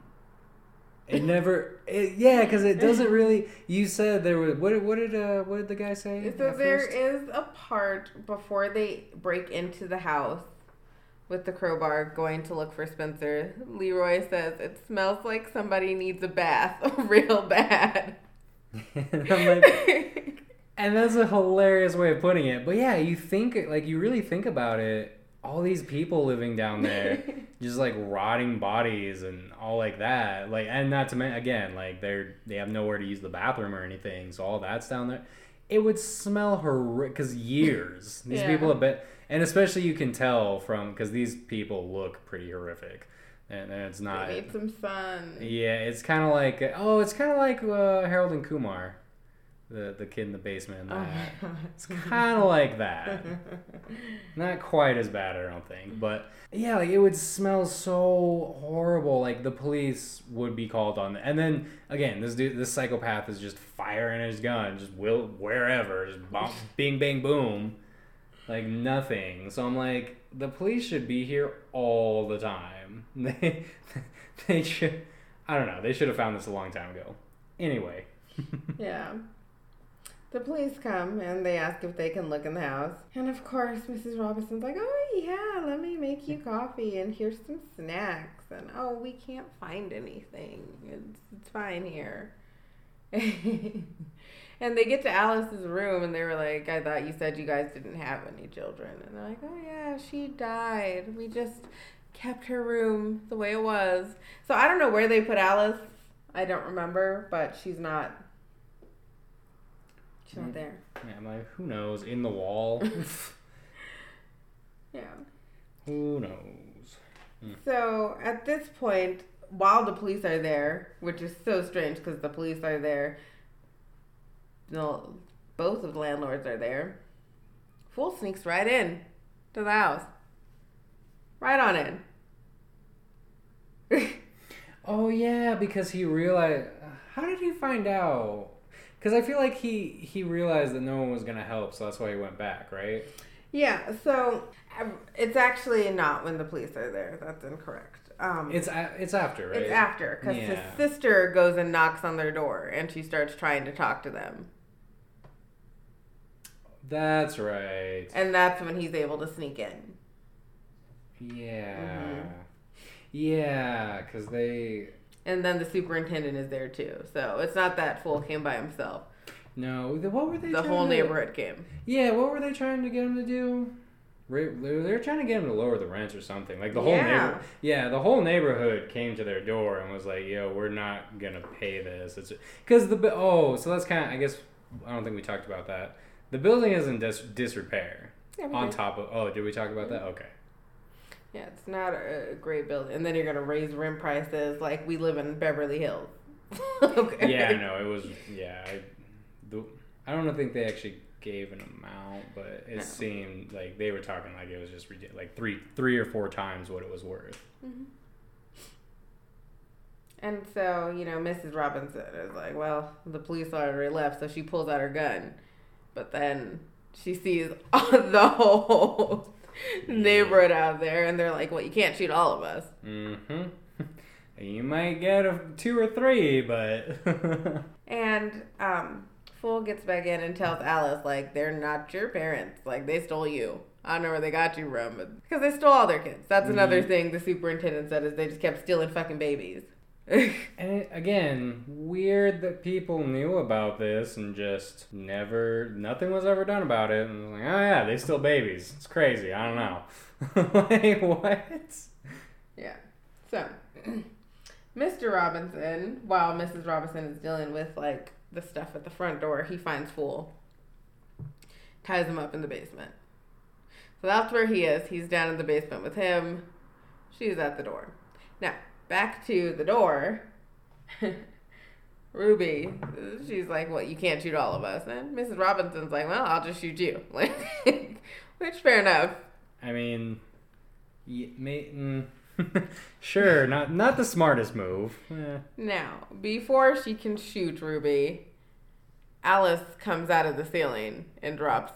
S1: it never, it, yeah, because it doesn't really. You said there was what? did- What did uh, what did the guy say?
S2: So there
S1: first?
S2: is a part before they break into the house with the crowbar going to look for Spencer. Leroy says it smells like somebody needs a bath real bad.
S1: and like, And that's a hilarious way of putting it. But yeah, you think like you really think about it. All these people living down there, just like rotting bodies and all like that. Like, and not to mention again, like they're they have nowhere to use the bathroom or anything, so all that's down there. It would smell horrific because years these
S2: Yeah.
S1: people have been, and especially you can tell from because these people look pretty horrific, and, and it's not.
S2: They need some sun.
S1: Yeah, it's kind of like oh, it's kind of like uh, Harold and Kumar, the the kid in the basement.
S2: Oh.
S1: It's kind of like that. Not quite as bad, I don't think, but yeah, like it would smell so horrible. Like the police would be called on, and then again, this dude, this psychopath is just firing his gun, just will wherever, just bomb, bing, bang, boom, like nothing. So I'm like, the police should be here all the time. They, they should. I don't know. They should have found this a long time ago. Anyway.
S2: Yeah. The police come and they ask if they can look in the house. And of course, Mrs. Robinson's like, oh, yeah, let me make you coffee and here's some snacks. And oh, we can't find anything. It's, it's fine here. and they get to Alice's room and they were like, I thought you said you guys didn't have any children. And they're like, oh, yeah, she died. We just kept her room the way it was. So I don't know where they put Alice. I don't remember, but she's not. She's not
S1: Mm.
S2: there.
S1: Yeah, I'm like, who knows? In the wall.
S2: Yeah.
S1: who knows?
S2: So at this point, while the police are there, which is so strange because the police are there, no, both of the landlords are there. Fool sneaks right in to the house, right on in.
S1: Oh yeah, because he realized. How did he find out? Because I feel like he he realized that no one was gonna help, so that's why he went back, right?
S2: yeah. So it's actually not when the police are there. That's incorrect. Um,
S1: It's a, it's after, right?
S2: It's after because
S1: Yeah.
S2: his sister goes and knocks on their door and she starts trying to talk to them,
S1: That's right.
S2: and that's when he's able to sneak in.
S1: Yeah.
S2: Mhm.
S1: Yeah, because they.
S2: And then the superintendent is there too, so it's not that fool came by himself.
S1: No, the- what were they?
S2: The whole
S1: to-
S2: neighborhood came.
S1: Yeah, what were they trying to get him to do? They were trying to get him to lower the rents or something. Like the whole
S2: Yeah.
S1: neighbor, yeah, the whole neighborhood came to their door and was like, "Yo, we're not gonna pay this." It's because the oh, so that's kind of I guess I don't think we talked about that. The building is in dis- disrepair.
S2: Yeah,
S1: On
S2: did.
S1: top of oh, did we talk about that? Okay.
S2: Yeah, it's not a, great building, and then you're gonna raise rent prices like we live in Beverly Hills. okay.
S1: Yeah, no, it was yeah. I, the, I don't think they actually gave an amount, but it
S2: No.
S1: seemed like they were talking like it was just ridiculous, like three three or four times what it was worth.
S2: Mhm. And so, you know, Mrs. Robinson is like, well, the police already left, so she pulls out her gun. But then she sees the whole neighborhood out there, and they're like, well, you can't shoot all of us.
S1: Mm-hmm. You might get a two or three, but
S2: And um, Fool gets back in and tells Alice, like, they're not your parents. Like, they stole you. I don't know where they got you from, because they stole all their kids. That's another
S1: Mhm.
S2: thing the superintendent said is they just kept stealing fucking babies.
S1: and it, again, weird that people knew about this and just never, nothing was ever done about it. And like, oh yeah, they still babies. It's crazy. I don't know. like what?
S2: Yeah. So, Mr. Robinson, while Mrs. Robinson is dealing with like the stuff at the front door, he finds Fool, ties him up in the basement. So that's where he is. He's down in the basement with him. She's at the door. Now, back to the door. Ruby, she's like, "Well, you can't shoot all of us." And Mrs. Robinson's like, "Well, I'll just shoot you." Like, which fair enough.
S1: I mean, yeah, may, mm, sure, not not the smartest move. Eh.
S2: Now, before she can shoot Ruby, Alice comes out of the ceiling and drops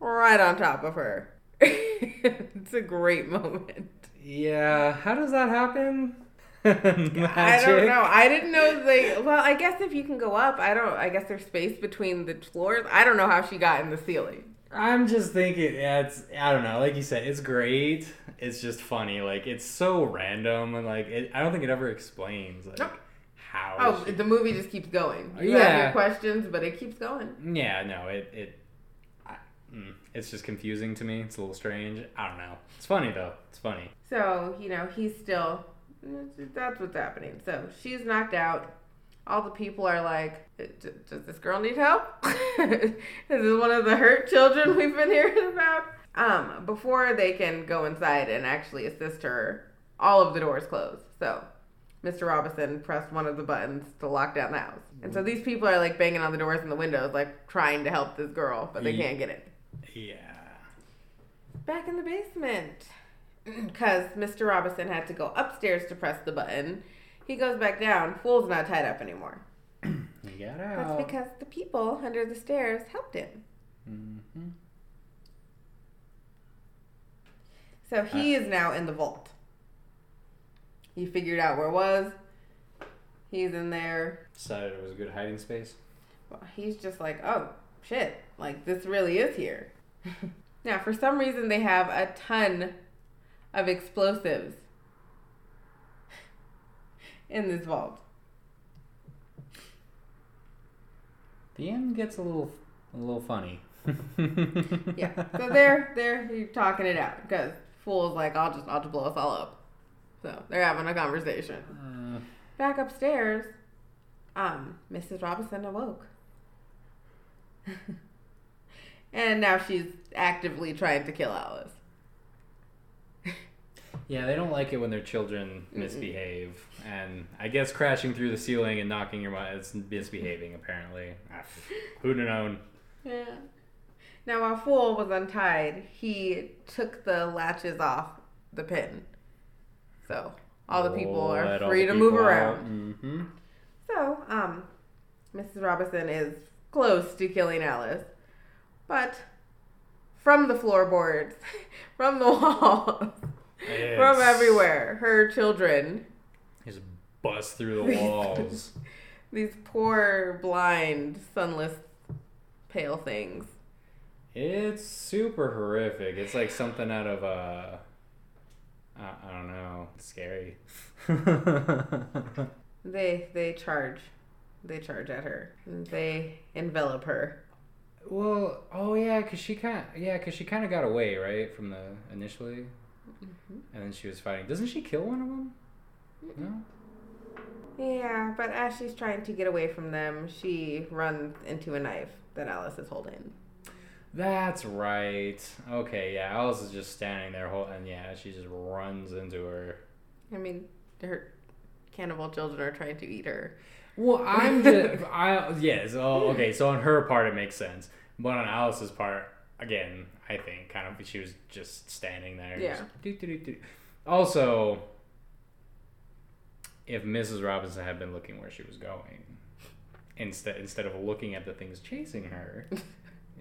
S2: right on top of her. it's a great moment.
S1: Yeah, how does that happen?
S2: I don't know. I didn't know they. Well, I guess if you can go up, I don't. I guess there's space between the floors. I don't know how she got in the ceiling.
S1: I'm just thinking, yeah, it's I don't know. Like you said, it's great. It's just funny. Like it's so random and like it, I don't think it ever explains like
S2: Nope.
S1: how.
S2: Oh,
S1: she-
S2: the movie just keeps going. You have your questions, but it keeps going.
S1: yeah, no, it it. I, mm, it's just confusing to me. It's a little strange. I don't know. It's funny though. It's funny.
S2: So, you know, he's still. That's what's happening. So she's knocked out. All the people are like, Does this girl need help? This is this one of the hurt children we've been hearing about? Um, before they can go inside and actually assist her, all of the doors close. So Mr. Robinson pressed one of the buttons to lock down the house. And so these people are like banging on the doors and the windows, like trying to help this girl, but they
S1: Ye-
S2: can't get in.
S1: Yeah.
S2: back in the basement because Mr. Robinson had to go upstairs to press the button. He goes back down. Fool's not tied up anymore.
S1: You got out.
S2: That's because the people under the stairs helped him.
S1: hmm
S2: So he is now in the vault. He figured out where it was. He's in there.
S1: Decided it was a good hiding space.
S2: Well, He's just like, oh shit, like this really is here. now, for some reason, they have a ton of explosives in this vault.
S1: The end gets a little a little funny.
S2: Yeah. So they're they're talking it out because fool's like, I'll just I'll just blow us all up. So they're having a conversation.
S1: Uh,
S2: Back upstairs, um, Mrs. Robinson awoke. and now she's actively trying to kill Alice.
S1: Yeah, they don't like it when their children misbehave, and I guess crashing through the ceiling and knocking your mind is misbehaving. Apparently, Ah, who'd have known?
S2: Yeah. Now while Fool was untied, he took the latches off the pin. So all the people are free to move around.
S1: Mhm.
S2: So, um, Mrs. Robinson is close to killing Alice, but from the floorboards, from the walls, from everywhere, her children,
S1: Just bust through the walls.
S2: these poor, blind, sunless, pale things.
S1: It's super horrific. It's like something out of uh, I, I don't know, scary.
S2: They they charge, they charge at her. They envelop her.
S1: well, oh yeah, cause she kind, yeah, cause she kind of got away right from the initially, Mm-hmm. and then she was fighting. Doesn't she kill one of them? No.
S2: Yeah, but as she's trying to get away from them, she runs into a knife that Alice is holding.
S1: That's right. Okay, yeah. Alice is just standing there, hol- and yeah, she just runs into her.
S2: I mean, her cannibal children are trying to eat her.
S1: Well, I'm just, I yes. Oh, okay. So on her part, it makes sense, but on Alice's part, again, I think kind of she was just standing there.
S2: Yeah.
S1: just. Also, if Mrs. Robinson had been looking where she was going, instead instead of looking at the things chasing her,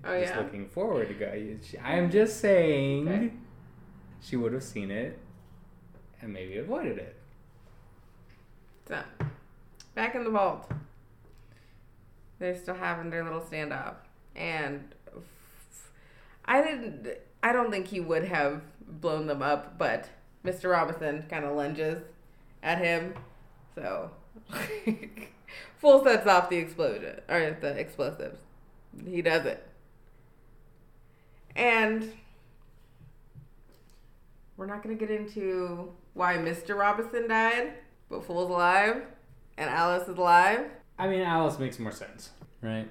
S2: Oh,
S1: just
S2: yeah?
S1: looking forward to go. she- I am just saying,
S2: Okay.
S1: she would have seen it, and maybe avoided it.
S2: So, back in the vault. They're still having their little standoff. And I didn't, I don't think he would have blown them up, but Mr. Robinson kind of lunges at him. So, Fool sets off the explosion, or the explosives. He does it. And we're not going to get into why Mr. Robinson died, but Fool's alive and Alice is alive.
S1: I mean, Alice makes more sense, right?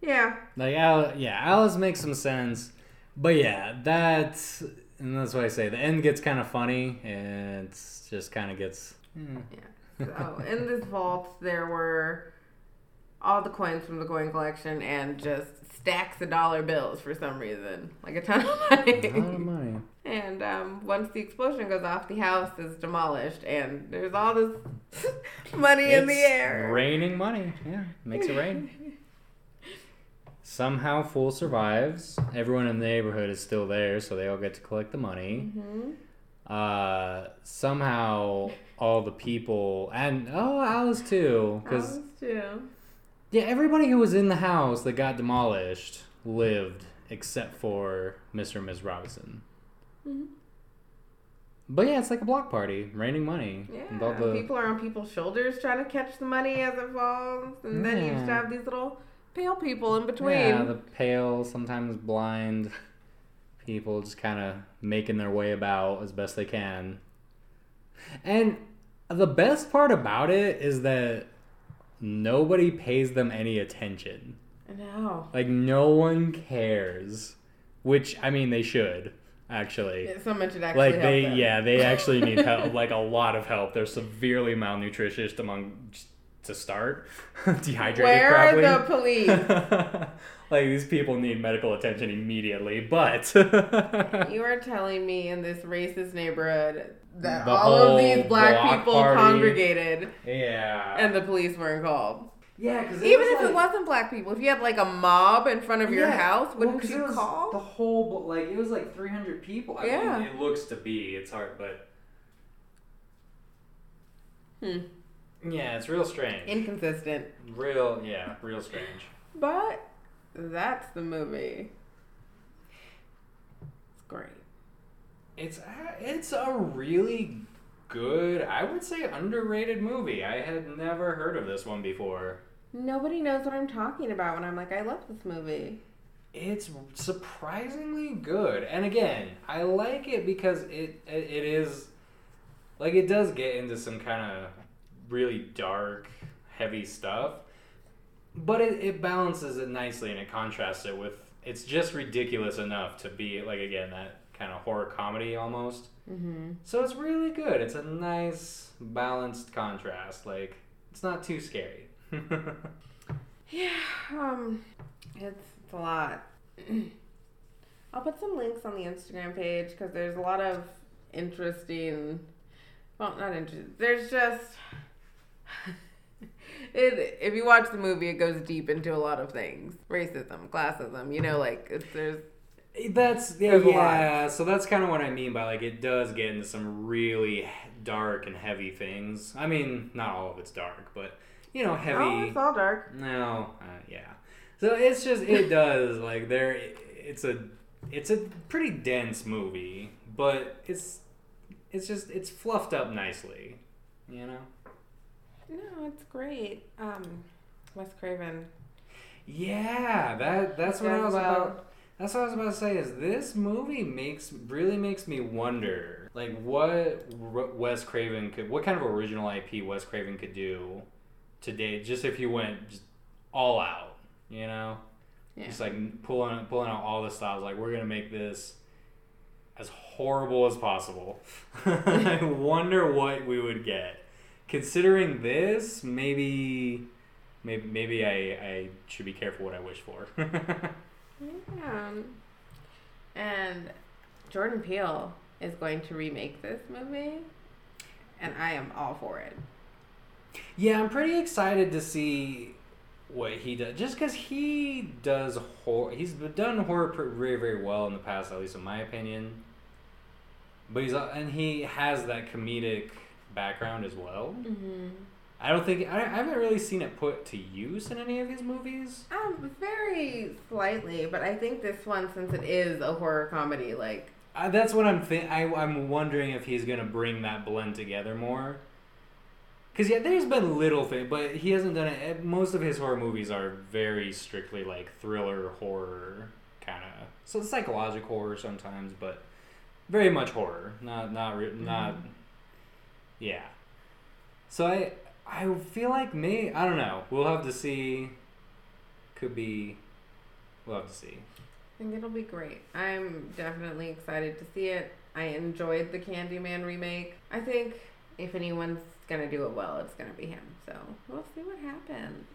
S2: Yeah.
S1: Like, Al- yeah, Alice makes some sense, But yeah, that's and that's why I say the end gets kind of funny, and it's just kind of gets. mm.
S2: So in this vault, there were all the coins from the coin collection and just stacks of dollar bills for some reason, like a ton of money.
S1: A lot of
S2: money.
S1: money.
S2: and um, once the explosion goes off, the house is demolished, and there's all this money in the air.
S1: Raining money. Yeah, makes it rain. Somehow, Fool survives. Everyone in the neighborhood is still there, so they all get to collect the money.
S2: hmm
S1: Uh, somehow, all the people and oh, Alice too, because
S2: Alice too.
S1: yeah, everybody who was in the house that got demolished lived except for Mr. and Ms. Robinson.
S2: Mhm.
S1: But yeah, it's like a block party, raining money. and all
S2: Yeah,
S1: the-
S2: people are on people's shoulders trying to catch the money as it falls, and then you just have these little pale people in between.
S1: Yeah, the pale, sometimes blind people just kind of making their way about as best they can. And the best part about it is that nobody pays them any attention.
S2: I know.
S1: Like, no one cares. Which, I mean, they should, actually.
S2: Someone should actually
S1: Like, they,
S2: them.
S1: yeah, they actually need help, like, a lot of help. They're severely malnutritious among, to start, dehydrated
S2: Where
S1: probably.
S2: are the police?
S1: like these people need medical attention immediately, but
S2: You are telling me in this racist neighborhood that
S1: The
S2: all of these black people
S1: party.
S2: congregated
S1: yeah,
S2: and the police weren't called.
S1: yeah, because
S2: Even if it wasn't black people, if you had like a mob in front of your
S1: Yeah,
S2: house,
S1: well,
S2: wouldn't
S1: 'cause
S2: you
S1: it was
S2: call?
S1: the whole? Like it was like three hundred people. I
S2: Yeah.
S1: mean, it looks to be. It's hard, but
S2: Hmm.
S1: Yeah, it's real strange.
S2: Inconsistent.
S1: real, yeah, real strange.
S2: But that's the movie. It's great.
S1: It's a- it's a really good, I would say, underrated movie. I had never heard of this one before.
S2: Nobody knows what I'm talking about when I'm like, I love this movie.
S1: It's surprisingly good, and again, I like it because it it, it is like it does get into some kind of really dark, heavy stuff, but it, it balances it nicely and it contrasts it with it's just ridiculous enough to be like again that kind of horror comedy almost.
S2: Mm-hmm.
S1: So it's really good. It's a nice balanced contrast. Like it's not too scary.
S2: Yeah, um, it's, it's a lot. I'll put some links on the Instagram page because there's a lot of interesting. Well, not interesting. There's just. It, if you watch the movie, it goes deep into a lot of things: racism, classism. You know, like it's, there's
S1: That's yeah, yeah. So that's kind of what I mean by like it does get into some really dark and heavy things. I mean, not all of it's dark, but you know, heavy.
S2: oh, it's all dark.
S1: No, uh, yeah. So it's just it does like there. It's a it's a pretty dense movie, but it's it's just it's fluffed up nicely, you know.
S2: No, it's great. Um, Wes Craven.
S1: Yeah, that that's what I was
S2: well.
S1: about. That's what I was about to say. Is this movie makes really makes me wonder, like what R- Wes Craven could, what kind of original IP Wes Craven could do today, just if he went just all out, you know,
S2: Yeah.
S1: just like pulling pulling out all the stops. Like we're gonna make this as horrible as possible. I wonder what we would get. Considering this, maybe, maybe, maybe I, I should be careful what I wish for.
S2: Yeah. And Jordan Peele is going to remake this movie, and I am all for it.
S1: yeah, I'm pretty excited to see what he does. Just because he does horror, he's done horror very, very well in the past, at least in my opinion. But he's and he has that comedic background as well.
S2: Mm-hmm.
S1: I don't think I, I haven't really seen it put to use in any of his movies.
S2: Um, very slightly, but I think this one, since it is a horror comedy, like
S1: Uh, that's what I'm think. I I'm wondering if he's gonna bring that blend together more. Cause yeah, there's been little thing, but he hasn't done it. eh, Most of his horror movies are very strictly like thriller horror kind of. So psychological horror sometimes, but very much horror. Not not re- not. Yeah. So I I feel like me. I don't know. We'll have to see. Could be. We'll have to see.
S2: I think it'll be great. I'm definitely excited to see it. I enjoyed the Candyman remake. I think if anyone's gonna do it well, it's gonna be him. So we'll see what happens.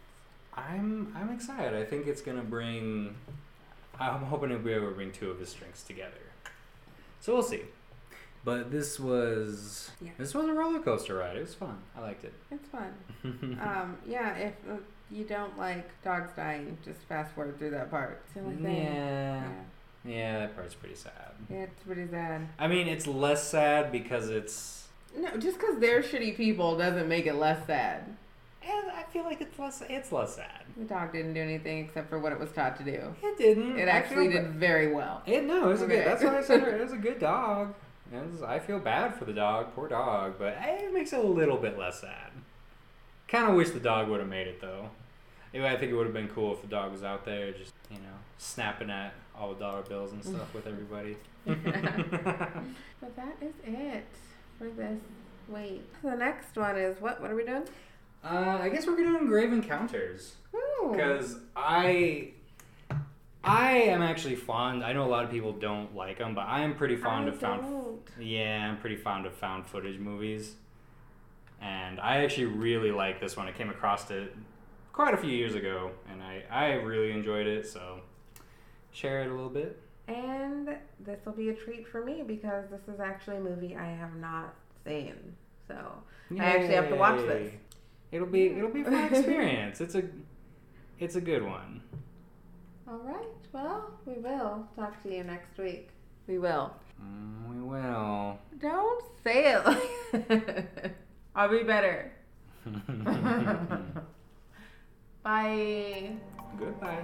S1: I'm I'm excited. I think it's gonna bring. I'm hoping it'll be able to bring two of his strengths together. So we'll see. But this was
S2: Yeah.
S1: this was a roller coaster ride. It was fun. I liked it.
S2: It's fun. um, yeah, if uh, you don't like dogs dying, just fast forward through that part. It's the only thing.
S1: yeah,
S2: Yeah.
S1: yeah, that part's pretty sad.
S2: Yeah, it's pretty sad.
S1: I mean, it's less sad because it's.
S2: No, just because they're shitty people doesn't make it less sad.
S1: And I feel like it's less. It's less sad.
S2: The dog didn't do anything except for what it was taught to do.
S1: It didn't.
S2: It actually did very well.
S1: It no, it was a
S2: Okay.
S1: good. That's why I said it was a good dog. Was- I feel bad for the dog, poor dog, but it makes it a little bit less sad. Kind of wish the dog would have made it though. Anyway, I think it would have been cool if the dog was out there, just you know, snapping at all the dollar bills and stuff with everybody.
S2: But that is it for this week. The next one is what? What are we doing?
S1: uh, I guess we're doing grave encounters. Because I I am actually fond. I know a lot of people don't like them, but I am pretty fond
S2: I
S1: of found.
S2: don't.
S1: Yeah, I'm pretty fond of found footage movies, and I actually really like this one. I came across it quite a few years ago, and I I really enjoyed it. So share it a little bit.
S2: And this will be a treat for me because this is actually a movie I have not seen. So I actually have to watch this.
S1: It'll be it'll be a fun experience. It's a it's a good one.
S2: All right. Well, we will talk to you next week. We will.
S1: Mm, we will.
S2: Don't say it. I'll be better. Bye.
S1: Goodbye.